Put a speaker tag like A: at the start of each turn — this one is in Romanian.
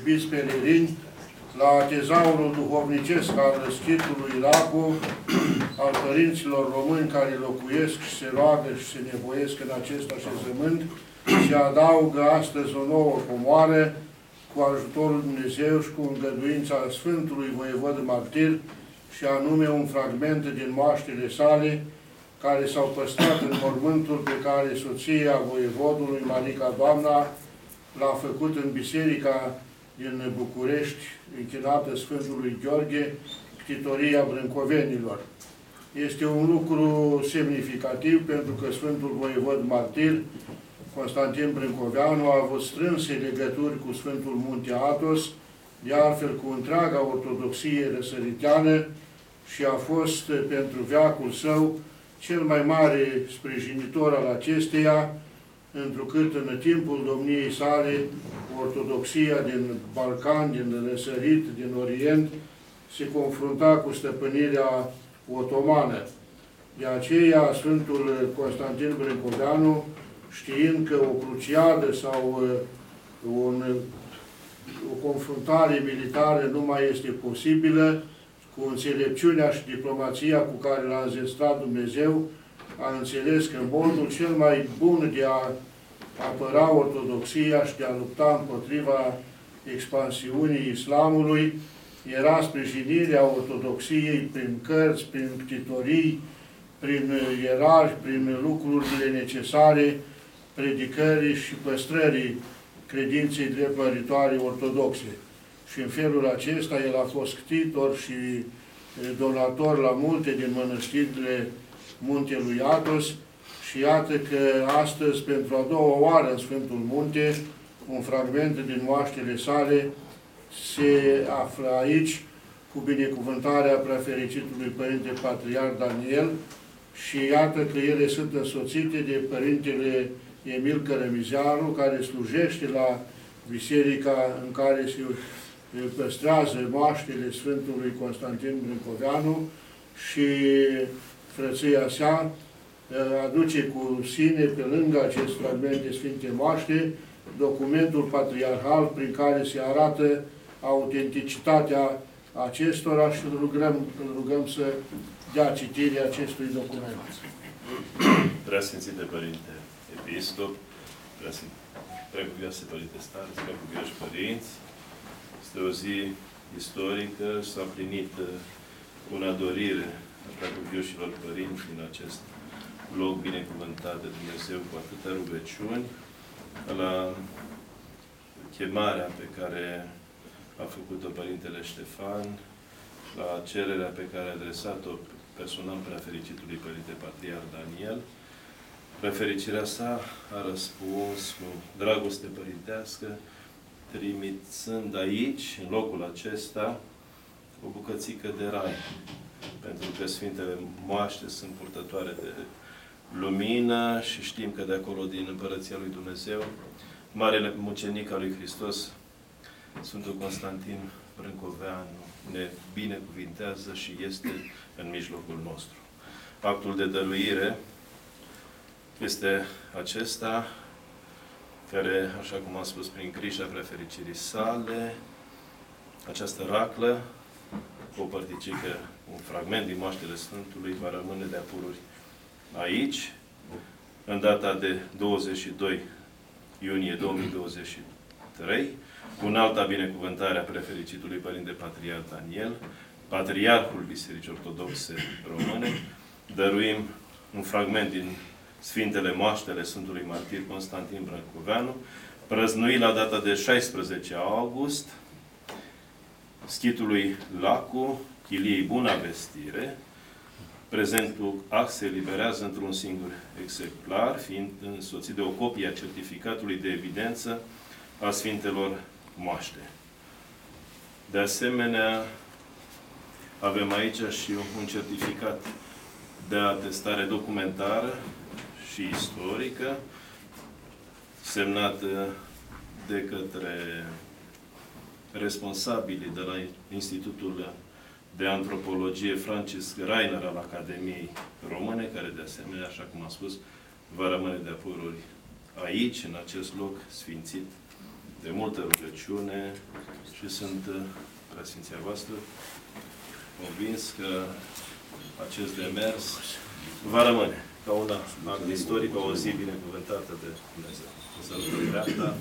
A: iubiți pelerini, la tezaurul duhovnicesc al schitului Lacu, al părinților români care locuiesc și se roagă și se nevoiesc în acest așezământ, se adaugă astăzi o nouă comoară cu ajutorul Dumnezeu și cu îngăduința Sfântului Voievod Martir, și anume un fragment din moaștele sale, care s-au păstrat în mormântul pe care soția voievodului, Marica Doamna, l-a făcut în biserica din București, închinată Sfântului Gheorghe, ctitoria Brâncovenilor. Este un lucru semnificativ pentru că Sfântul Voievod Martir, Constantin Brâncoveanu, a avut strânse legături cu Sfântul Munte Atos, de altfel cu întreaga ortodoxie răsăriteană și a fost pentru veacul său cel mai mare sprijinitor al acesteia, întrucât în timpul domniei sale, ortodoxia din Balcan, din Răsărit, din Orient, se confrunta cu stăpânirea otomană. De aceea, Sfântul Constantin Brâncoveanu, știind că o cruciadă sau uh, un, o confruntare militară nu mai este posibilă, cu înțelepciunea și diplomația cu care l-a înzestrat Dumnezeu, a înțeles că modul cel mai bun de a apăra ortodoxia și de a lupta împotriva expansiunii islamului era sprijinirea ortodoxiei prin cărți, prin ctitorii, prin ierarhi, prin lucrurile necesare predicării și păstrării credinței dreptătoare ortodoxe. Și în felul acesta el a fost ctitor și donator la multe din mănăstirile muntelui Atos și iată că astăzi, pentru a doua oară în Sfântul Munte, un fragment din moaștele sale se află aici cu binecuvântarea prefericitului Părinte Patriar Daniel și iată că ele sunt însoțite de Părintele Emil Cărămizaru, care slujește la biserica în care se păstrează moaștele Sfântului Constantin Brâncoveanu și frăția sa aduce cu sine, pe lângă acest fragment de Sfinte Moaște, documentul patriarhal prin care se arată autenticitatea acestora și îl rugăm, îl rugăm să dea citire acestui document.
B: Preasfințite Părinte Episcop, Preacuvioase Părinte Stareț, Preacuvioși Părinți, este o zi istorică, s-a plinit una uh, dorire a Preacuvioșilor Părinți din acest loc binecuvântat de Dumnezeu cu atâtea rugăciuni, la chemarea pe care a făcut-o Părintele Ștefan, la cererea pe care a adresat-o personal prefericitului Părinte Patriar Daniel, prefericirea sa a răspuns cu dragoste părintească, trimițând aici, în locul acesta, o bucățică de rai. Pentru că Sfintele Moaște sunt purtătoare de lumină și știm că de acolo, din Împărăția lui Dumnezeu, Marele Mucenic al lui Hristos, Sfântul Constantin Brâncoveanu, ne binecuvintează și este în mijlocul nostru. Actul de dăruire este acesta, care, așa cum am spus, prin grija prefericirii sale, această raclă, o părticică, un fragment din moaștele Sfântului, va rămâne de apururi aici, în data de 22 iunie 2023, cu alta binecuvântare a prefericitului Părinte Patriar Daniel, Patriarhul Bisericii Ortodoxe Române, dăruim un fragment din Sfintele Moaștele Sfântului Martir Constantin Brâncoveanu, prăznuit la data de 16 august, schitului Lacu, Chiliei Buna Vestire, prezentul act se eliberează într-un singur exemplar, fiind însoțit de o copie a certificatului de evidență a Sfintelor Moaște. De asemenea, avem aici și un certificat de atestare documentară și istorică, semnată de către responsabilii de la Institutul de Antropologie Francis Rainer al Academiei Române, care de asemenea, așa cum am spus, va rămâne de apururi aici, în acest loc sfințit de multă rugăciune. Și sunt, uh, preasfinția voastră, convins că acest demers va rămâne ca un act istoric, ca o zi binecuvântată de Dumnezeu. Să dreapta,